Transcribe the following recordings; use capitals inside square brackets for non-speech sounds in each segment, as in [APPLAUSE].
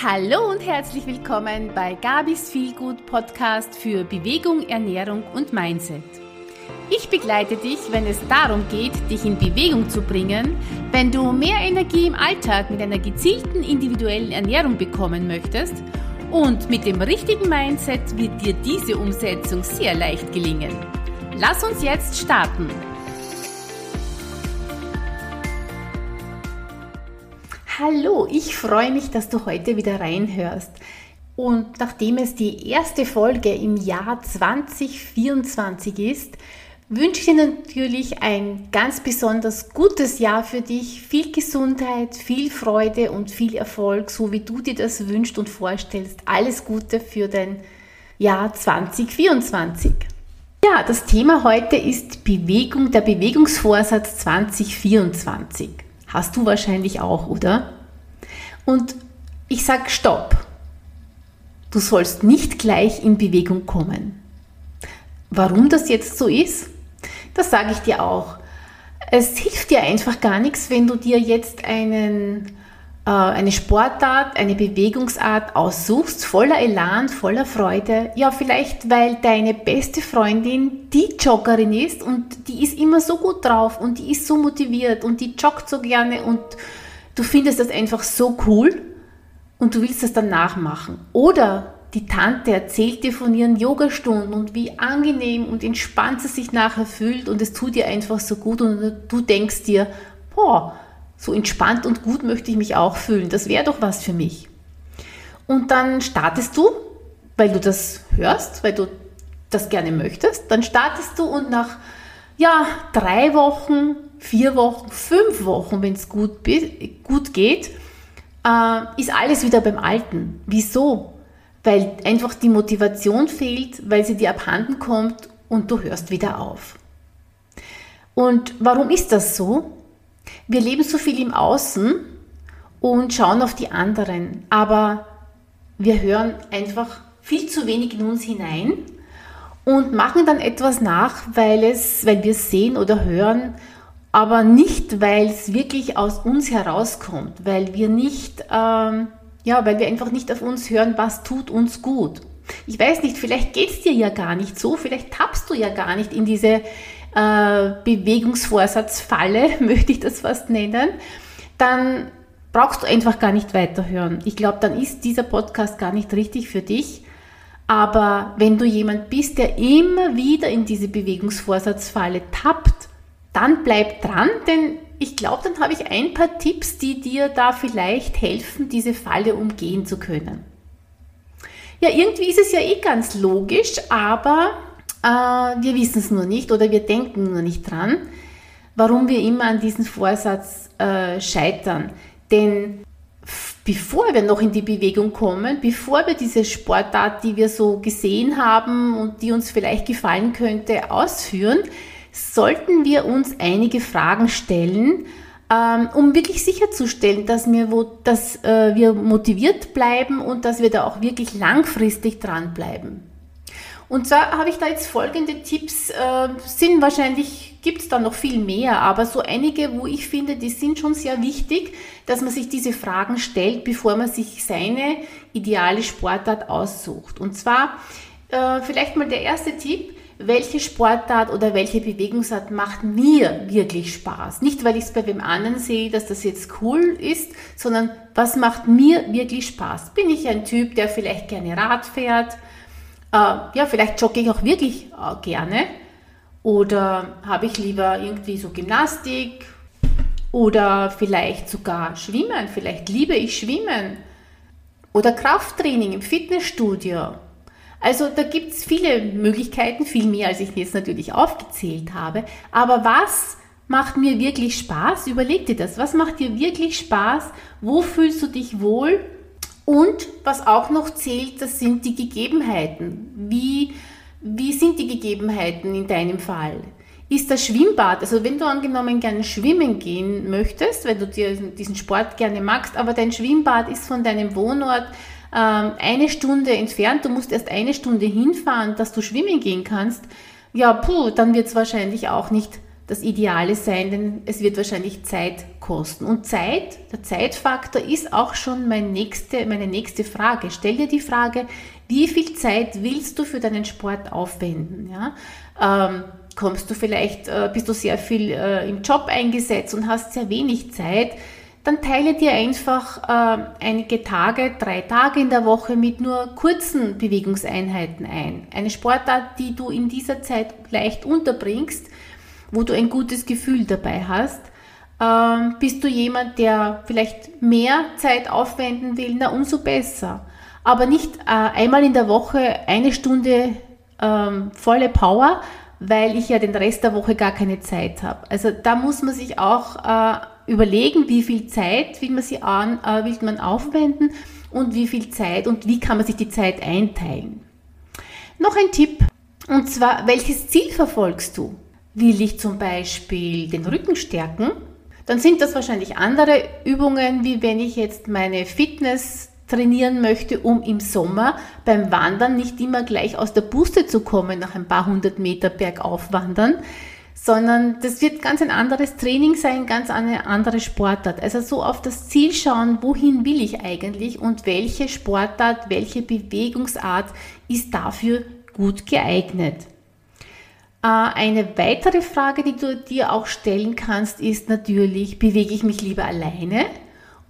Hallo und herzlich willkommen bei Gabis Feelgood Podcast für Bewegung, Ernährung und Mindset. Ich begleite dich, wenn es darum geht, dich in Bewegung zu bringen, wenn du mehr Energie im Alltag mit einer gezielten individuellen Ernährung bekommen möchtest und mit dem richtigen Mindset wird dir diese Umsetzung sehr leicht gelingen. Lass uns jetzt starten. Hallo, ich freue mich, dass du heute wieder reinhörst. Und nachdem es die erste Folge im Jahr 2024 ist, wünsche ich dir natürlich ein ganz besonders gutes Jahr für dich. Viel Gesundheit, viel Freude und viel Erfolg, so wie du dir das wünschst und vorstellst. Alles Gute für dein Jahr 2024. Ja, das Thema heute ist Bewegung, der Bewegungsvorsatz 2024. Hast du wahrscheinlich auch, oder? Und ich sage Stopp. Du sollst nicht gleich in Bewegung kommen. Warum das jetzt so ist, das sage ich dir auch. Es hilft dir einfach gar nichts, wenn du dir jetzt einen, eine Sportart, eine Bewegungsart aussuchst, voller Elan, voller Freude. Ja, vielleicht weil deine beste Freundin die Joggerin ist und die ist immer so gut drauf und die ist so motiviert und die joggt so gerne und du findest das einfach so cool und du willst das dann nachmachen. Oder die Tante erzählt dir von ihren Yogastunden und wie angenehm und entspannt sie sich nachher fühlt und es tut dir einfach so gut und du denkst dir, boah, so entspannt und gut möchte ich mich auch fühlen. Das wäre doch was für mich. Und dann startest du, weil du das hörst, weil du das gerne möchtest, dann startest du und nach ja, drei Wochen, vier Wochen, fünf Wochen, wenn es gut, gut geht, äh, ist alles wieder beim Alten. Wieso? Weil einfach die Motivation fehlt, weil sie dir abhanden kommt und du hörst wieder auf. Und warum ist das so? Wir leben so viel im Außen und schauen auf die anderen, aber wir hören einfach viel zu wenig in uns hinein und machen dann etwas nach, weil, es, weil wir es sehen oder hören, aber nicht, weil es wirklich aus uns herauskommt, weil wir nicht, ähm, ja, weil wir einfach nicht auf uns hören, was tut uns gut. Ich weiß nicht, vielleicht geht es dir ja gar nicht so, vielleicht tappst du ja gar nicht in diese äh, Bewegungsvorsatzfalle, [LAUGHS] möchte ich das fast nennen, dann brauchst du einfach gar nicht weiterhören. Ich glaube, dann ist dieser Podcast gar nicht richtig für dich, aber wenn du jemand bist, der immer wieder in diese Bewegungsvorsatzfalle tappt, dann bleib dran, denn ich glaube, dann habe ich ein paar Tipps, die dir da vielleicht helfen, diese Falle umgehen zu können. Ja, irgendwie ist es ja eh ganz logisch, aber äh, wir wissen es nur nicht oder wir denken nur nicht dran, warum wir immer an diesem Vorsatz äh, scheitern. Denn bevor wir noch in die Bewegung kommen, bevor wir diese Sportart, die wir so gesehen haben und die uns vielleicht gefallen könnte, ausführen, sollten wir uns einige Fragen stellen, ähm, um wirklich sicherzustellen, dass wir, dass äh, wir motiviert bleiben und dass wir da auch wirklich langfristig dranbleiben. Und zwar habe ich da jetzt folgende Tipps, äh, sind wahrscheinlich, gibt es da noch viel mehr, aber so einige, wo ich finde, die sind schon sehr wichtig, dass man sich diese Fragen stellt, bevor man sich seine ideale Sportart aussucht. Und zwar äh, vielleicht mal der erste Tipp, welche Sportart oder welche Bewegungsart macht mir wirklich Spaß. Nicht, weil ich es bei wem anderen sehe, dass das jetzt cool ist, sondern was macht mir wirklich Spaß. Bin ich ein Typ, der vielleicht gerne Rad fährt? Äh, ja, vielleicht jogge ich auch wirklich äh, gerne. Oder habe ich lieber irgendwie so Gymnastik oder vielleicht sogar Schwimmen. Vielleicht liebe ich Schwimmen. Oder Krafttraining im Fitnessstudio. Also da gibt es viele Möglichkeiten, viel mehr, als ich jetzt natürlich aufgezählt habe. Aber was macht mir wirklich Spaß? Überleg dir das. Was macht dir wirklich Spaß? Wo fühlst du dich wohl? Und was auch noch zählt, das sind die Gegebenheiten. Wie, wie sind die Gegebenheiten in deinem Fall? Ist das Schwimmbad, also wenn du angenommen gerne schwimmen gehen möchtest, wenn du dir diesen Sport gerne magst, aber dein Schwimmbad ist von deinem Wohnort ähm, eine Stunde entfernt, du musst erst eine Stunde hinfahren, dass du schwimmen gehen kannst, ja, puh, dann wird es wahrscheinlich auch nicht das Ideale sein, denn es wird wahrscheinlich Zeit kosten. Und Zeit, der Zeitfaktor ist auch schon mein nächste, meine nächste Frage. Stell dir die Frage, wie viel Zeit willst du für deinen Sport aufwenden? Ja? Ähm, kommst du vielleicht, äh, bist du sehr viel äh, im Job eingesetzt und hast sehr wenig Zeit, dann teile dir einfach äh, einige Tage, drei Tage in der Woche mit nur kurzen Bewegungseinheiten ein. Eine Sportart, die du in dieser Zeit leicht unterbringst, wo du ein gutes Gefühl dabei hast. Ähm, bist du jemand, der vielleicht mehr Zeit aufwenden will, na umso besser. Aber nicht äh, einmal in der Woche eine Stunde ähm, volle Power, weil ich ja den Rest der Woche gar keine Zeit habe. Also da muss man sich auch äh, überlegen, wie viel Zeit will man, sie an, äh, will man aufwenden und wie viel Zeit und wie kann man sich die Zeit einteilen. Noch ein Tipp, und zwar, welches Ziel verfolgst du? Will ich zum Beispiel den Rücken stärken? Dann sind das wahrscheinlich andere Übungen, wie wenn ich jetzt meine Fitness trainieren möchte, um im Sommer beim Wandern nicht immer gleich aus der Puste zu kommen, nach ein paar hundert Meter bergauf wandern, sondern das wird ganz ein anderes Training sein, ganz eine andere Sportart. Also so auf das Ziel schauen, wohin will ich eigentlich und welche Sportart, welche Bewegungsart ist dafür gut geeignet. Äh, eine weitere Frage, die du dir auch stellen kannst, ist natürlich, bewege ich mich lieber alleine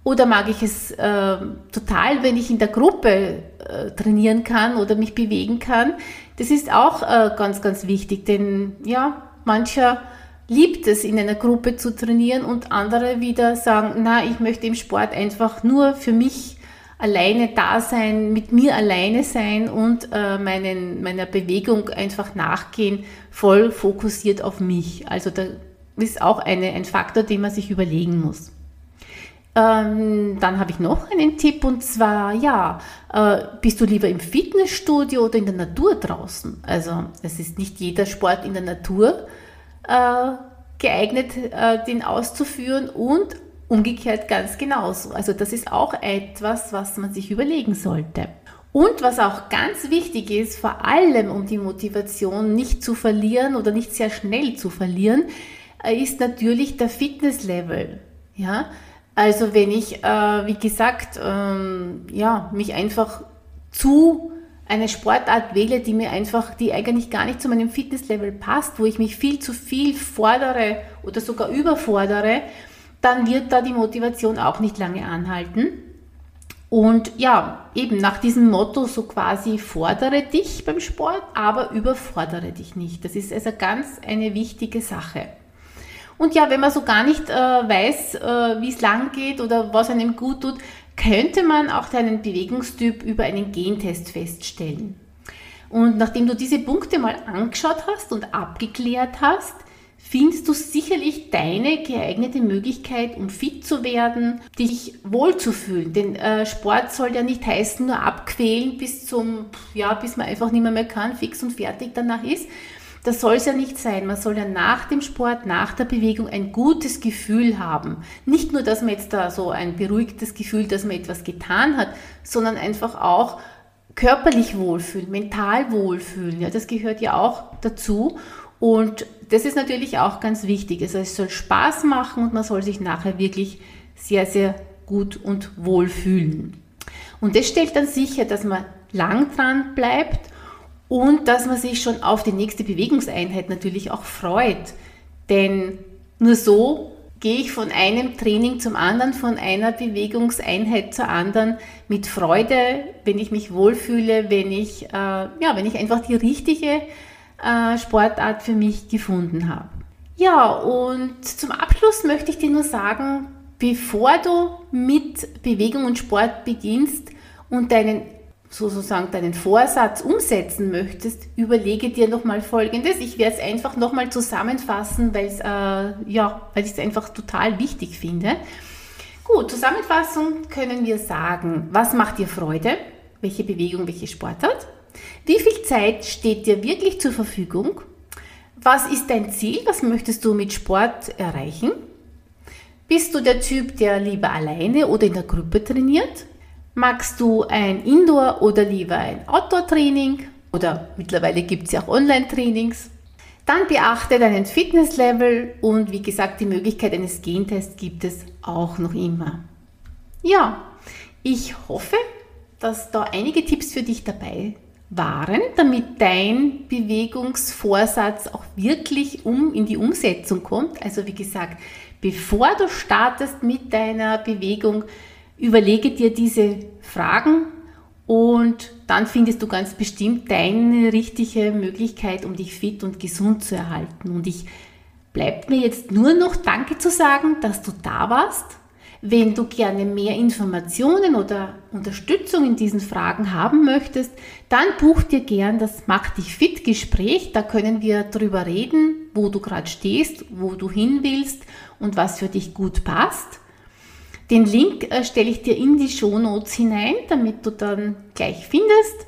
oder mag ich es äh, total, wenn ich in der Gruppe äh, trainieren kann oder mich bewegen kann? Das ist auch äh, ganz, ganz wichtig, denn ja, Mancher liebt es, in einer Gruppe zu trainieren und andere wieder sagen, na, ich möchte im Sport einfach nur für mich alleine da sein, mit mir alleine sein und äh, meinen, meiner Bewegung einfach nachgehen, voll fokussiert auf mich. Also da ist auch eine, ein Faktor, den man sich überlegen muss. Ähm, dann habe ich noch einen Tipp und zwar, ja, äh, bist du lieber im Fitnessstudio oder in der Natur draußen? Also es ist nicht jeder Sport in der Natur äh, geeignet, äh, den auszuführen und umgekehrt ganz genauso. Also das ist auch etwas, was man sich überlegen sollte. Und was auch ganz wichtig ist, vor allem um die Motivation nicht zu verlieren oder nicht sehr schnell zu verlieren, äh, ist natürlich der Fitnesslevel. Ja, also wenn ich, äh, wie gesagt, ähm, ja, mich einfach zu eine Sportart wähle, die mir einfach, die eigentlich gar nicht zu meinem Fitnesslevel passt, wo ich mich viel zu viel fordere oder sogar überfordere, dann wird da die Motivation auch nicht lange anhalten. Und ja, eben nach diesem Motto so quasi fordere dich beim Sport, aber überfordere dich nicht. Das ist also ganz eine wichtige Sache. Und ja, wenn man so gar nicht äh, weiß, äh, wie es lang geht oder was einem gut tut, könnte man auch deinen Bewegungstyp über einen Gentest feststellen. Und nachdem du diese Punkte mal angeschaut hast und abgeklärt hast, findest du sicherlich deine geeignete Möglichkeit, um fit zu werden, dich wohlzufühlen. Denn äh, Sport soll ja nicht heißen, nur abquälen bis zum, ja, bis man einfach nicht mehr, mehr kann, fix und fertig danach ist, das soll es ja nicht sein. Man soll ja nach dem Sport, nach der Bewegung ein gutes Gefühl haben. Nicht nur, dass man jetzt da so ein beruhigtes Gefühl, dass man etwas getan hat, sondern einfach auch körperlich wohlfühlen, mental wohlfühlen. Ja, das gehört ja auch dazu. Und das ist natürlich auch ganz wichtig. Also es soll Spaß machen und man soll sich nachher wirklich sehr, sehr gut und wohl fühlen. Und das stellt dann sicher, dass man lang dran bleibt und dass man sich schon auf die nächste Bewegungseinheit natürlich auch freut. Denn nur so gehe ich von einem Training zum anderen, von einer Bewegungseinheit zur anderen mit Freude, wenn ich mich wohlfühle, wenn ich, äh, ja, wenn ich einfach die richtige äh, Sportart für mich gefunden habe. Ja, und zum Abschluss möchte ich dir nur sagen, bevor du mit Bewegung und Sport beginnst und deinen sozusagen deinen Vorsatz umsetzen möchtest, überlege dir nochmal Folgendes. Ich werde es einfach nochmal zusammenfassen, weil äh, ja, weil ich es einfach total wichtig finde. Gut, Zusammenfassung können wir sagen, was macht dir Freude? Welche Bewegung, welche Sportart? Wie viel Zeit steht dir wirklich zur Verfügung? Was ist dein Ziel? Was möchtest du mit Sport erreichen? Bist du der Typ, der lieber alleine oder in der Gruppe trainiert? Magst du ein Indoor- oder lieber ein Outdoor-Training? Oder mittlerweile gibt es ja auch Online-Trainings. Dann beachte deinen Fitnesslevel und wie gesagt, die Möglichkeit eines Gentests gibt es auch noch immer. Ja, ich hoffe, dass da einige Tipps für dich dabei waren, damit dein Bewegungsvorsatz auch wirklich um in die Umsetzung kommt. Also wie gesagt, bevor du startest mit deiner Bewegung, überlege dir diese Fragen und dann findest du ganz bestimmt deine richtige Möglichkeit, um dich fit und gesund zu erhalten. Und ich bleibt mir jetzt nur noch Danke zu sagen, dass du da warst. Wenn du gerne mehr Informationen oder Unterstützung in diesen Fragen haben möchtest, dann buch dir gern das Mach dich fit Gespräch. Da können wir drüber reden, wo du gerade stehst, wo du hin willst und was für dich gut passt. Den Link äh, stelle ich dir in die Show Notes hinein, damit du dann gleich findest.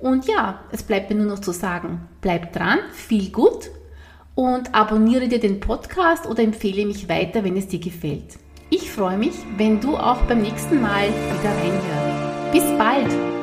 Und ja, es bleibt mir nur noch zu sagen, bleib dran, viel gut und abonniere dir den Podcast oder empfehle mich weiter, wenn es dir gefällt. Ich freue mich, wenn du auch beim nächsten Mal wieder reinhörst. Bis bald!